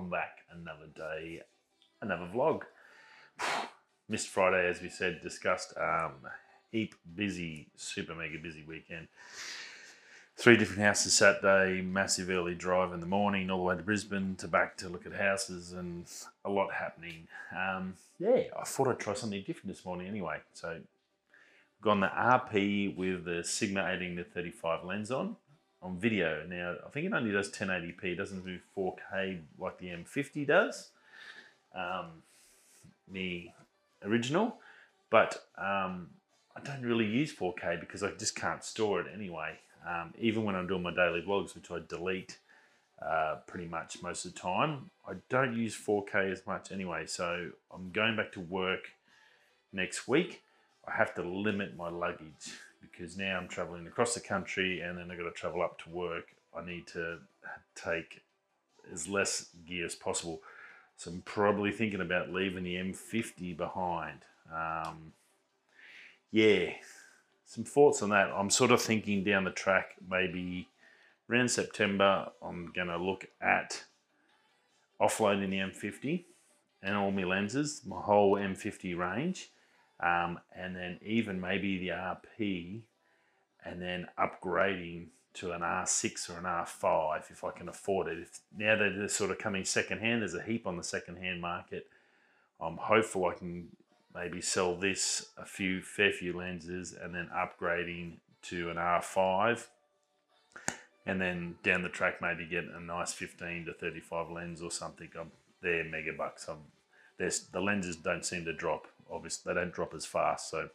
welcome back. Another day, another vlog. Missed Friday, as we said, discussed. Um, heap busy, super mega busy weekend. Three different houses Saturday, massive early drive in the morning, all the way to Brisbane to back to look at houses, and a lot happening. Um, yeah, I thought I'd try something different this morning anyway. So, gone the RP with the Sigma 18 to 35 lens on on video. Now, I think it only does 1080p, it doesn't do 4K like the M50 does, um, the original, but um, I don't really use 4K because I just can't store it anyway. Um, even when I'm doing my daily vlogs, which I delete uh, pretty much most of the time, I don't use 4K as much anyway. So I'm going back to work next week. I have to limit my luggage because now I'm traveling across the country and then I've got to travel up to work. I need to take as less gear as possible. So I'm probably thinking about leaving the M50 behind. Um, yeah, some thoughts on that. I'm sort of thinking down the track, maybe around September, I'm going to look at offloading the M50 and all my lenses, my whole M50 range um, and then even maybe the RP, and then upgrading to an R6 or an R5 if I can afford it. If now that they're sort of coming secondhand, there's a heap on the secondhand market. I'm hopeful I can maybe sell this a few fair few lenses and then upgrading to an R5 and then down the track maybe get a nice 15 to 35 lens or something. I'm, they're mega bucks. I'm, the lenses don't seem to drop obviously they don't drop as fast. So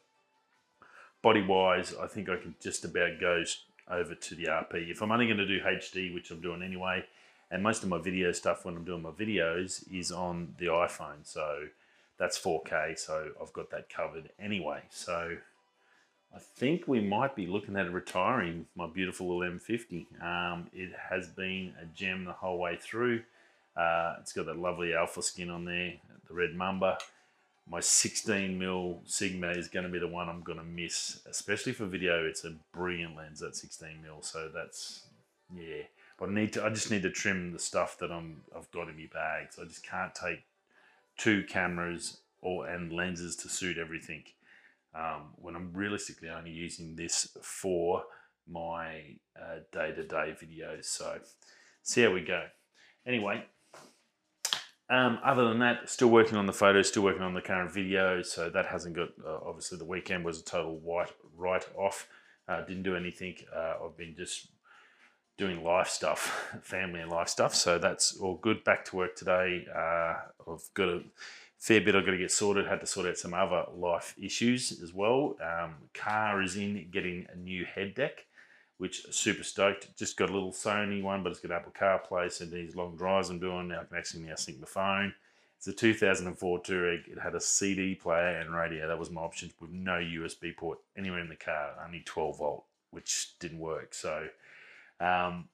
body wise, I think I can just about go over to the RP. If I'm only going to do HD, which I'm doing anyway, and most of my video stuff when I'm doing my videos is on the iPhone. So that's 4K, so I've got that covered anyway. So I think we might be looking at retiring my beautiful little M50. Um, it has been a gem the whole way through. Uh, it's got that lovely alpha skin on there, the red mamba my 16 mil Sigma is going to be the one I'm going to miss, especially for video. It's a brilliant lens at 16 mil, so that's yeah. But I need to. I just need to trim the stuff that I'm I've got in my bags. I just can't take two cameras or and lenses to suit everything. Um, when I'm realistically only using this for my day to day videos. So see how we go. Anyway, um, other than that, still working on the photos, still working on the current video. So that hasn't got, uh, obviously the weekend was a total white write off. Uh, didn't do anything. Uh, I've been just doing life stuff, family and life stuff. So that's all good. Back to work today. Uh, I've got a fair bit I've got to get sorted. Had to sort out some other life issues as well. Um, car is in getting a new head deck which super stoked. Just got a little Sony one, but it's got Apple CarPlay, so these long drives I'm doing, I can actually now sync the phone. It's a 2004 Touareg. It had a CD player and radio. That was my option with no USB port anywhere in the car, only 12 volt, which didn't work. So, um,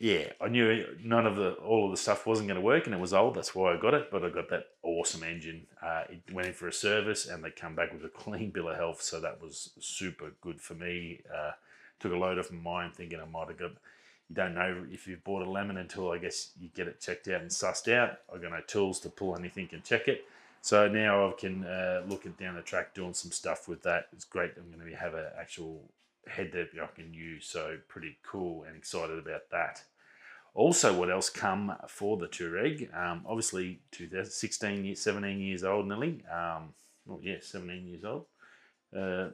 yeah, I knew none of the all of the stuff wasn't going to work, and it was old. That's why I got it. But I got that awesome engine. Uh, it went in for a service, and they come back with a clean bill of health. So that was super good for me. Uh, took a load off my mind thinking I might have got. You don't know if you've bought a lemon until I guess you get it checked out and sussed out. I've got no tools to pull anything and check it. So now I can uh, look at down the track doing some stuff with that. It's great. I'm going to have an actual head that I can use. So pretty cool and excited about that. Also, what else come for the Touareg? Um, obviously, 2016, 17 years old nearly. Um, well, yeah, 17 years old. Uh,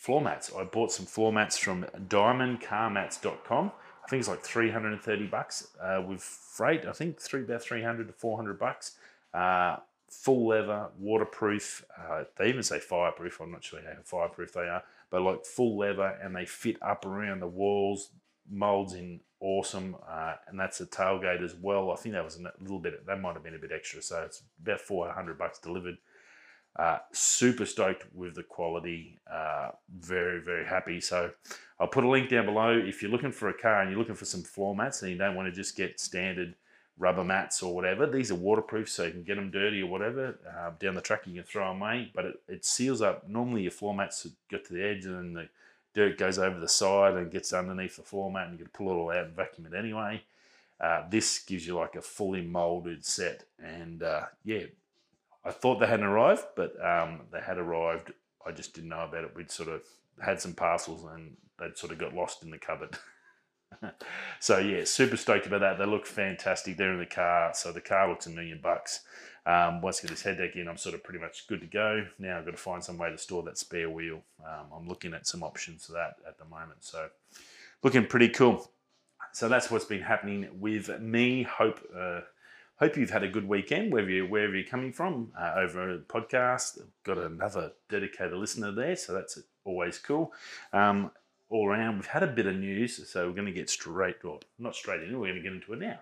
floor mats. I bought some floor mats from diamondcarmats.com. I think it's like 330 bucks uh, with freight. I think three about 300 to 400 bucks. Uh, full leather, waterproof. Uh, they even say fireproof. I'm not sure how fireproof they are, but like full leather, and they fit up around the walls. Molds in awesome, uh, and that's a tailgate as well. I think that was a little bit. That might have been a bit extra, so it's about 400 bucks delivered. Uh, super stoked with the quality. Uh, very, very happy. So I'll put a link down below. If you're looking for a car and you're looking for some floor mats and you don't want to just get standard rubber mats or whatever, these are waterproof so you can get them dirty or whatever. Uh, down the track you can throw them away, but it, it seals up. Normally your floor mats get to the edge and then the dirt goes over the side and gets underneath the floor mat and you can pull it all out and vacuum it anyway. Uh, this gives you like a fully molded set, and uh, yeah, I thought they hadn't arrived, but um, they had arrived. I just didn't know about it. We'd sort of had some parcels, and they'd sort of got lost in the cupboard. so yeah, super stoked about that. They look fantastic. They're in the car, so the car looks a million bucks. Um, once I get this head deck in, I'm sort of pretty much good to go. Now I've got to find some way to store that spare wheel. Um, I'm looking at some options for that at the moment. So looking pretty cool. So that's what's been happening with me. Hope uh, hope you've had a good weekend wherever you wherever you're coming from uh, over a podcast. Got another dedicated listener there, so that's always cool. Um, all around, we've had a bit of news, so we're going to get straight, or not straight in. We're going to get into it now.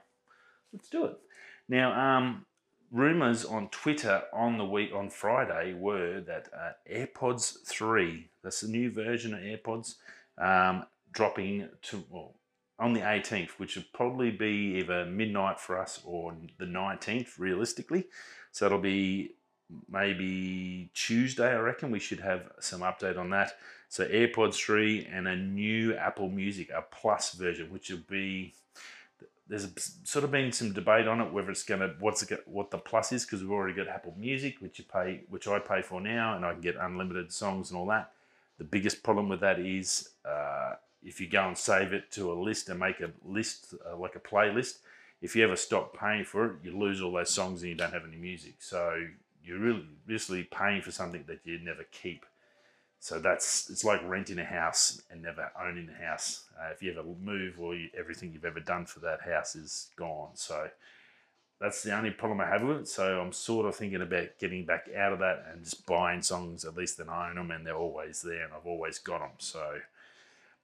Let's do it. Now, um, rumors on Twitter on the week on Friday were that uh, AirPods three, that's the new version of AirPods, um, dropping to well, on the 18th, which would probably be either midnight for us or the 19th, realistically. So it'll be maybe Tuesday, I reckon. We should have some update on that. So AirPods 3 and a new Apple Music, a Plus version, which will be there's sort of been some debate on it whether it's going to what's it, what the plus is because we've already got Apple Music, which you pay, which I pay for now, and I can get unlimited songs and all that. The biggest problem with that is uh, if you go and save it to a list and make a list uh, like a playlist, if you ever stop paying for it, you lose all those songs and you don't have any music. So you're really basically paying for something that you never keep. So that's it's like renting a house and never owning the house. Uh, if you ever move, or you, everything you've ever done for that house is gone. So that's the only problem I have with it. So I'm sort of thinking about getting back out of that and just buying songs at least that I own them and they're always there and I've always got them. So,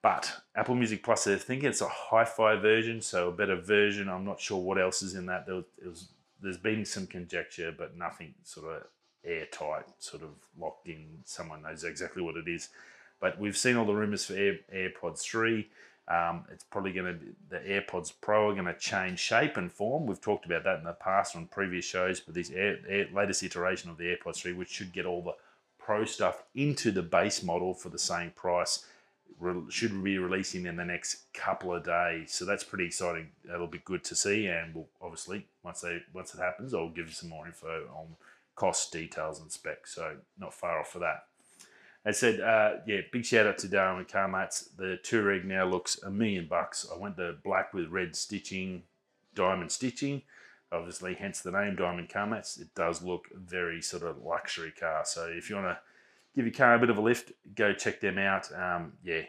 but Apple Music Plus, I think it's a hi-fi version, so a better version. I'm not sure what else is in that. There was, there's been some conjecture, but nothing sort of airtight, sort of locked in. Someone knows exactly what it is. But we've seen all the rumors for Air, AirPods 3. Um, it's probably going to the AirPods Pro are going to change shape and form. We've talked about that in the past on previous shows, but this air, air, latest iteration of the AirPods 3, which should get all the Pro stuff into the base model for the same price, re- should be releasing in the next couple of days. So that's pretty exciting. That'll be good to see, and we'll obviously once they once it happens, I'll give you some more info on cost details and specs. So not far off for that. I said, uh, yeah, big shout out to Diamond CarMats. The Touareg now looks a million bucks. I went the black with red stitching, diamond stitching. Obviously, hence the name Diamond CarMats. It does look very sort of luxury car. So if you want to give your car a bit of a lift, go check them out. Um, yeah,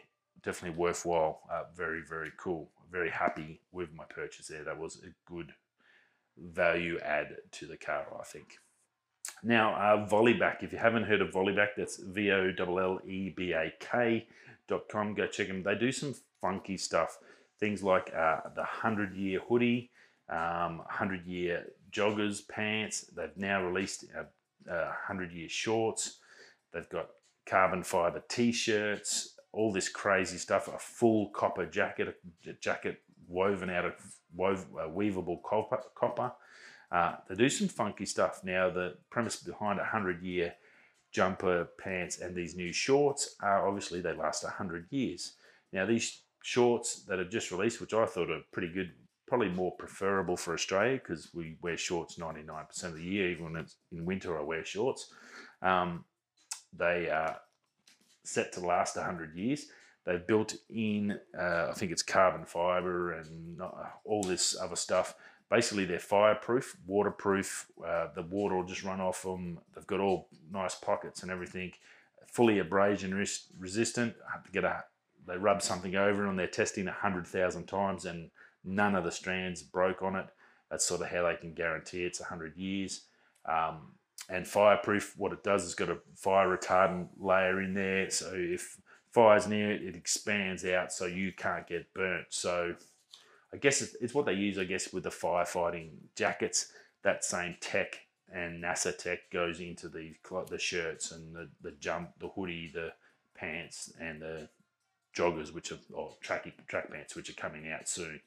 definitely worthwhile. Uh, very, very cool. Very happy with my purchase there. That was a good value add to the car, I think. Now, uh, Vollebak, if you haven't heard of Vollebak, that's V O L L E B A K dot com. Go check them. They do some funky stuff. Things like uh, the 100 year hoodie, um, 100 year joggers, pants. They've now released uh, 100 year shorts. They've got carbon fiber t shirts, all this crazy stuff. A full copper jacket, a jacket woven out of wove, uh, weavable copper. copper uh, they do some funky stuff. Now, the premise behind a 100 year jumper, pants, and these new shorts are obviously they last 100 years. Now, these shorts that are just released, which I thought are pretty good, probably more preferable for Australia because we wear shorts 99% of the year, even when it's in winter, I wear shorts. Um, they are set to last 100 years. They've built in, uh, I think it's carbon fiber and all this other stuff basically they're fireproof, waterproof. Uh, the water will just run off them. They've got all nice pockets and everything, fully abrasion res- resistant. Get a, they rub something over and they're testing a hundred thousand times and none of the strands broke on it. That's sort of how they can guarantee it's hundred years. Um, and fireproof, what it does is got a fire retardant layer in there, so if fire's near it, it expands out so you can't get burnt. So I guess it's, what they use, I guess, with the firefighting jackets. That same tech and NASA tech goes into the the shirts and the, the jump, the hoodie, the pants, and the joggers, which are or track track pants, which are coming out soon.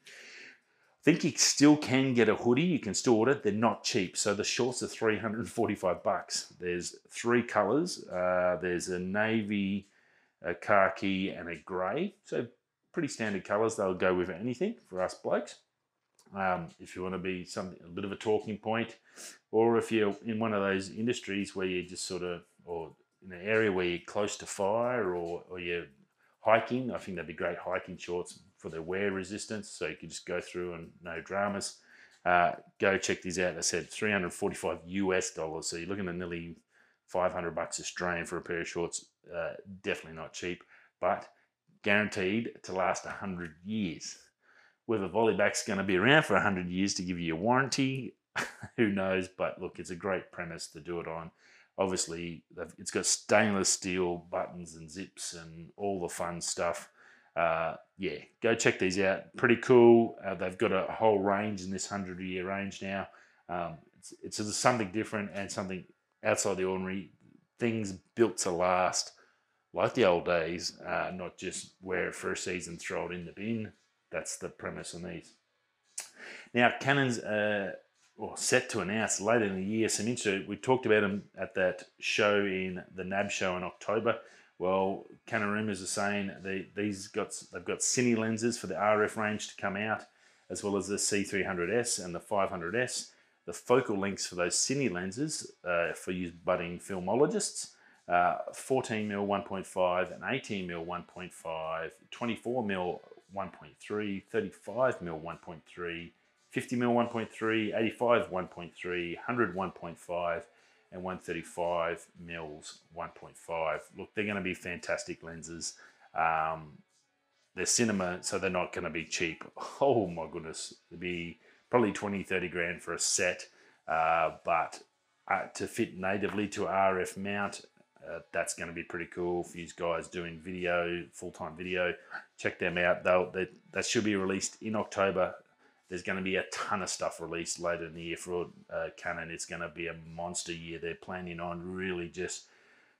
I think you still can get a hoodie. You can still order. They're not cheap. So the shorts are three hundred and forty-five bucks. There's three colors. Uh, there's a navy, a khaki, and a grey. So pretty standard colours. They'll go with anything for us blokes. um, if you want to be something a bit of a talking point, or if you're in one of those industries where you're just sort of, or in an area where you're close to fire, or, or you're hiking, I think they'd be great hiking shorts for their wear resistance. So you can just go through and no dramas. Uh, go check these out. I said 345 US dollars. So you're looking at nearly 500 bucks Australian for a pair of shorts. Uh, definitely not cheap, but guaranteed to last 100 years. Whether Vollebak's going to be around for 100 years to give you a warranty, who knows? But look, it's a great premise to do it on. Obviously, it's got stainless steel buttons and zips and all the fun stuff. Uh, yeah, go check these out. Pretty cool. Uh, they've got a whole range in this 100 year range now. Um, it's, it's something different and something outside the ordinary. Things built to last like the old days, uh, not just wear it for a season, throw it in the bin. That's the premise on these. Now, Canon's uh, set to announce later in the year some interesting. We talked about them at that show in the NAB show in October. Well, Canon rumors are saying they these got they've got cine lenses for the RF range to come out, as well as the C300S and the 500S. The focal lengths for those cine lenses uh, for use budding filmologists uh, 14 mil 1.5 and 18 mil 1.5, 24 mil 1.3, 35 mil 1.3, 50 mil 1.3, 85 1.3, 100 1.5, and 135 mils 1.5. Look, they're going to be fantastic lenses. Um, they're cinema, so they're not going to be cheap. Oh my goodness, it'd be probably 20, 30 grand for a set, uh, but uh, to fit natively to RF mount uh, that's going to be pretty cool for you guys doing video, full time video. Check them out. They'll, they, that should be released in October. There's going to be a ton of stuff released later in the year for uh, Canon. It's going to be a monster year. They're planning on really just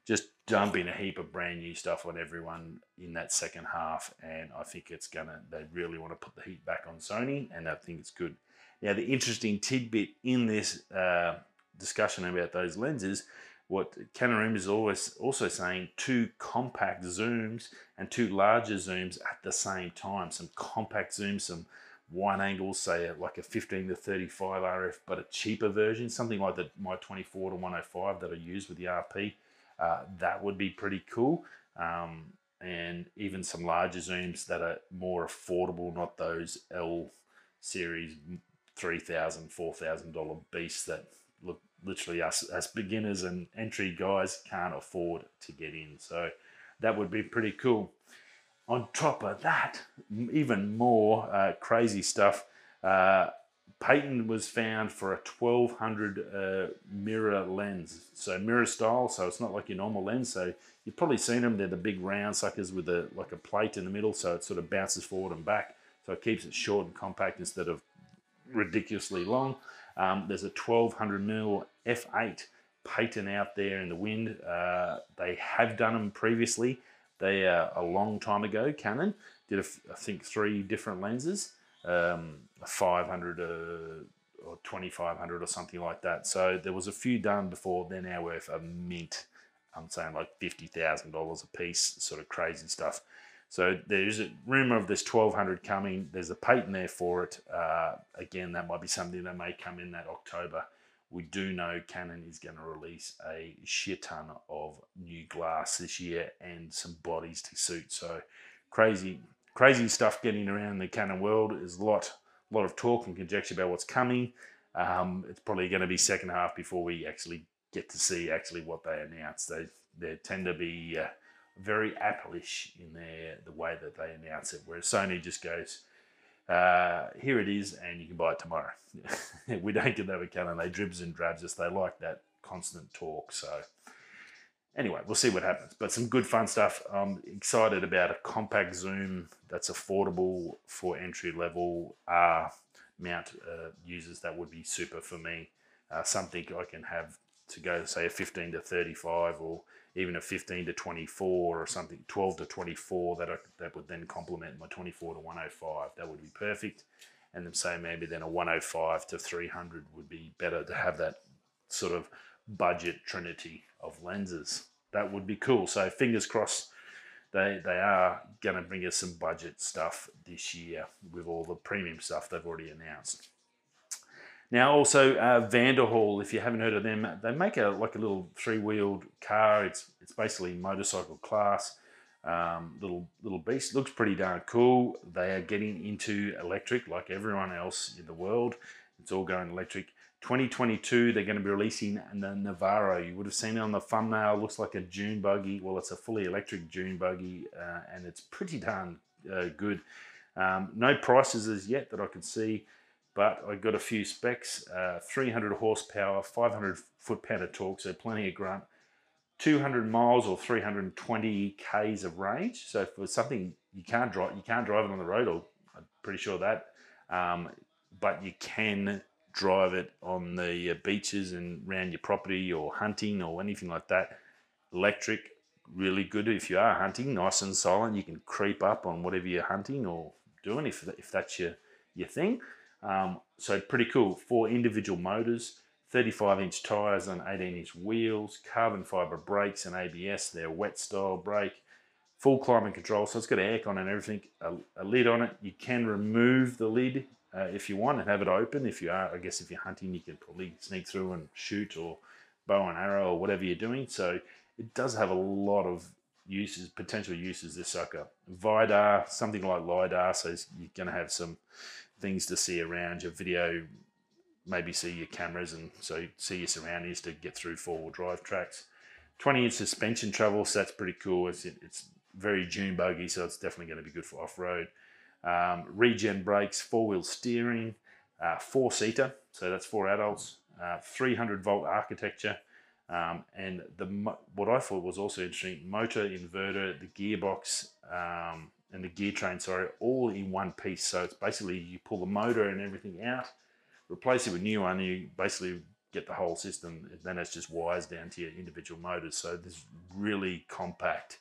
just dumping a heap of brand new stuff on everyone in that second half. And I think it's to, they really want to put the heat back on Sony, and I think it's good. Now, the interesting tidbit in this uh, discussion about those lenses what Canon is always also saying two compact zooms and two larger zooms at the same time. Some compact zooms, some wide angles, say like a 15 to 35 RF, but a cheaper version, something like the my 24 to 105 that I use with the RP. Uh, that would be pretty cool. Um, and even some larger zooms that are more affordable, not those L series $3,000, $4,000 beasts that look literally us as beginners and entry guys can't afford to get in. So that would be pretty cool. On top of that, even more uh, crazy stuff. Uh, was found for a 1200 uh, mirror lens, so mirror style. So it's not like your normal lens. So you've probably seen them. They're the big round suckers with a like a plate in the middle, so it sort of bounces forward and back. So it keeps it short and compact instead of ridiculously long. Um, there's a 1200 mil f8 patent out there in the wind. Uh, they have done them previously. They uh, a long time ago. Canon did I think three different lenses, um, 500 uh, or 2500 or something like that. So there was a few done before. They're now worth a mint. I'm saying like fifty thousand dollars a piece. Sort of crazy stuff. So there's a rumor of this 1200 coming. There's a patent there for it. Uh, again, that might be something that may come in that October. We do know Canon is going to release a shit ton of new glass this year and some bodies to suit. So crazy, crazy stuff getting around the Canon world. There's a lot, lot of talk and conjecture about what's coming. Um, it's probably going to be second half before we actually get to see actually what they announce. They they tend to be uh, very Apple-ish in their the way that they announce it, whereas Sony just goes, uh, "Here it is, and you can buy it tomorrow." we don't get that with Canon. They dribs and drabs us. They like that constant talk. So anyway, we'll see what happens. But some good fun stuff. I'm excited about a compact zoom that's affordable for entry level R mount uh, users. That would be super for me. Uh, something I can have to go say a 15 to 35 or even a 15 to 24 or something 12 to 24 that I, that would then complement my 24 to 105 that would be perfect. And then say maybe then a 105 to 300 would be better to have that sort of budget trinity of lenses. That would be cool. So fingers crossed they they are going to bring us some budget stuff this year with all the premium stuff they've already announced. Now, also uh, Vanderhall, if you haven't heard of them, they make a like a little three-wheeled car. It's it's basically motorcycle class, um, little little beast. Looks pretty darn cool. They are getting into electric like everyone else in the world. It's all going electric. 2022, they're going to be releasing the Navarro. You would have seen it on the thumbnail. Looks like a dune buggy. Well, it's a fully electric dune buggy, uh, and it's pretty darn uh, good. Um, no prices as yet that I can see but I got a few specs, uh, 300 horsepower, 500 foot-pound of torque, so plenty of grunt, 200 miles or 320 k's of range. So for something you can't drive, you can't drive it on the road, or I'm pretty sure that, um, but you can drive it on the uh, beaches and around your property or hunting or anything like that. Electric, really good if you are hunting, nice and silent. You can creep up on whatever you're hunting or doing if, if that's your, your thing. Um, so pretty cool. Four individual motors, 35 inch tyres and 18 inch wheels, carbon fibre brakes and ABS. They're wet style brake, full climate control. So it's got aircon and everything. A, a lid on it. You can remove the lid uh, if you want and have it open. If you are, I guess if you're hunting, you can probably sneak through and shoot or bow and arrow or whatever you're doing. So it does have a lot of uses, potential uses. This sucker, Vidar, something like lidar. So you're going to have some things to see around your video, maybe see your cameras and so see your surroundings to get through four-wheel drive tracks. 20 inch suspension travel, so that's pretty cool. It's, it's very dune buggy, so it's definitely going to be good for off-road. Um, regen brakes, four-wheel steering, uh, four-seater, so that's four adults, uh, 300 volt architecture, um, and the what I thought was also interesting, motor, inverter, the gearbox, um, and the gear train, sorry, all in one piece. So it's basically you pull the motor and everything out, replace it with new one, you basically get the whole system. Then it's just wires down to your individual motors. So this really compact,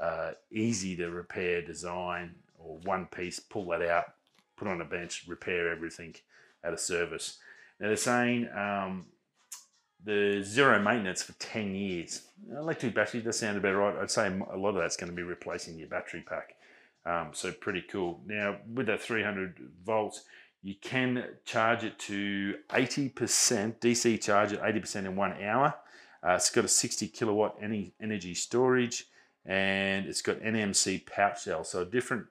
uh, easy to repair design or one piece, pull that out, put on a bench, repair everything at a service. Now they're saying um, the zero maintenance for 10 years. Electric battery does sound about right. I'd say a lot of that's going to be replacing your battery pack. Um, so pretty cool. Now with that 300 volts, you can charge it to 80% DC charge at 80% in one hour. Uh, it's got a 60 kilowatt energy storage and it's got NMC pouch cell, so a different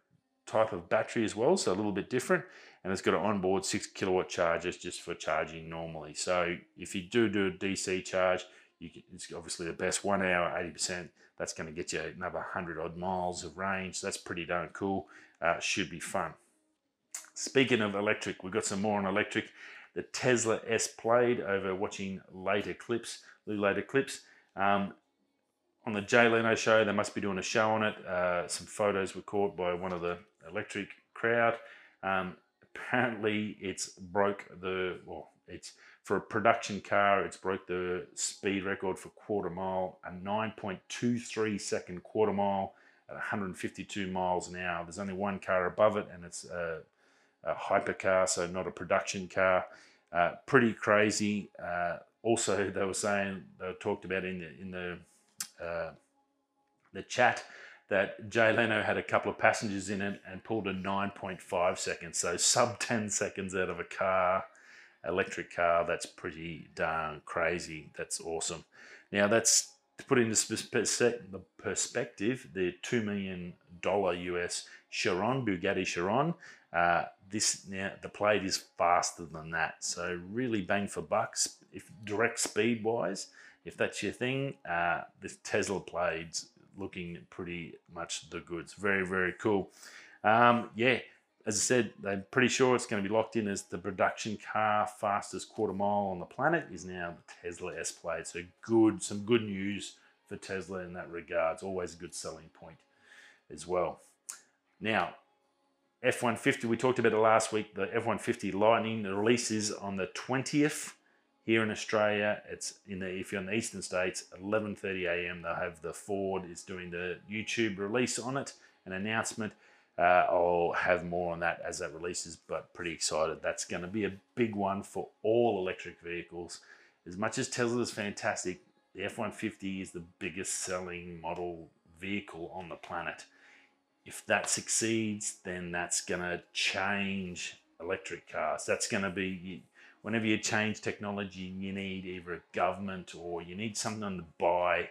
type of battery as well, so a little bit different. And it's got an onboard six kilowatt chargers just for charging normally. So if you do do a DC charge, can, it's obviously the best one hour, 80%. That's going to get you another 100 odd miles of range. That's pretty darn cool. Uh, should be fun. Speaking of electric, we've got some more on electric. The Tesla S Plaid over watching later clips, later clips. Um, on the Jay Leno show, they must be doing a show on it. Uh, some photos were caught by one of the electric crowd. Um, apparently, it's broke the well, it's for a production car, it's broke the speed record for quarter mile, a 9.23 second quarter mile at 152 miles an hour. There's only one car above it, and it's a, a hypercar, so not a production car. Uh, pretty crazy. Uh, also, they were saying they talked about in the in the uh, the chat that Jay Leno had a couple of passengers in it and pulled a 9.5 seconds, so sub 10 seconds out of a car electric car. That's pretty darn crazy. That's awesome. Now that's to put into perspective, the two million dollar US Chiron Bugatti Chiron. Uh, this now the Plaid is faster than that, so really bang for bucks. If direct speed wise, if that's your thing, uh, this Tesla Plaid's looking pretty much the goods. Very very cool. Um, yeah, as I said, they're pretty sure it's going to be locked in as the production car fastest quarter mile on the planet is now the Tesla S Plaid. So good, some good news for Tesla in that regard. It's always a good selling point as well. Now, F-150, we talked about it last week. The F-150 Lightning the release is on the 20th here in Australia. It's in the if you're in the eastern states, 11:30 a.m. They'll have the Ford is doing the YouTube release on it, an announcement. Uh, I'll have more on that as that releases, but pretty excited. That's going to be a big one for all electric vehicles. As much as Tesla is fantastic, the F-150 is the biggest selling model vehicle on the planet. If that succeeds, then that's going to change electric cars. That's going to be whenever you change technology, you need either a government or you need someone to buy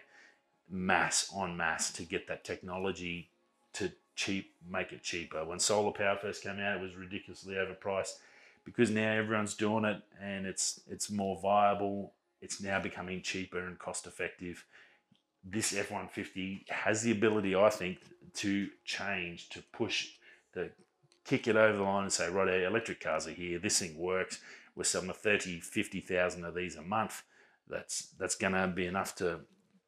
mass on mass to get that technology to cheap, make it cheaper. When solar power first came out, it was ridiculously overpriced. Because now everyone's doing it and it's it's more viable, it's now becoming cheaper and cost effective. This F-150 has the ability, I think, to change, to push, to kick it over the line and say, right, electric cars are here. This thing works. We're selling 30, 50,000 of these a month. That's that's to be enough to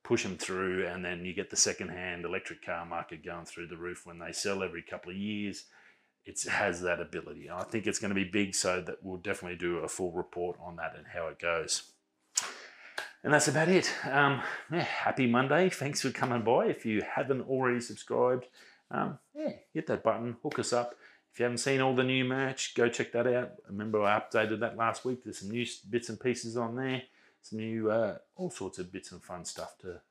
push them through, and then you get the second-hand electric car market going through the roof when they sell every couple of years. It has that ability. I think it's going to be big, so that we'll definitely do a full report on that and how it goes. And that's about it. Um, yeah, happy Monday. Thanks for coming by. If you haven't already subscribed, um, yeah, hit that button, hook us up. If you haven't seen all the new merch, go check that out. Remember, I updated that last week. There's some new bits and pieces on there some new, uh, all sorts of bits and fun stuff to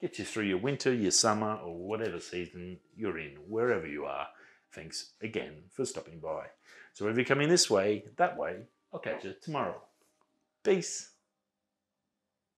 get you through your winter, your summer, or whatever season you're in, wherever you are. Thanks again for stopping by. So if you're coming this way, that way, I'll catch you tomorrow. Peace.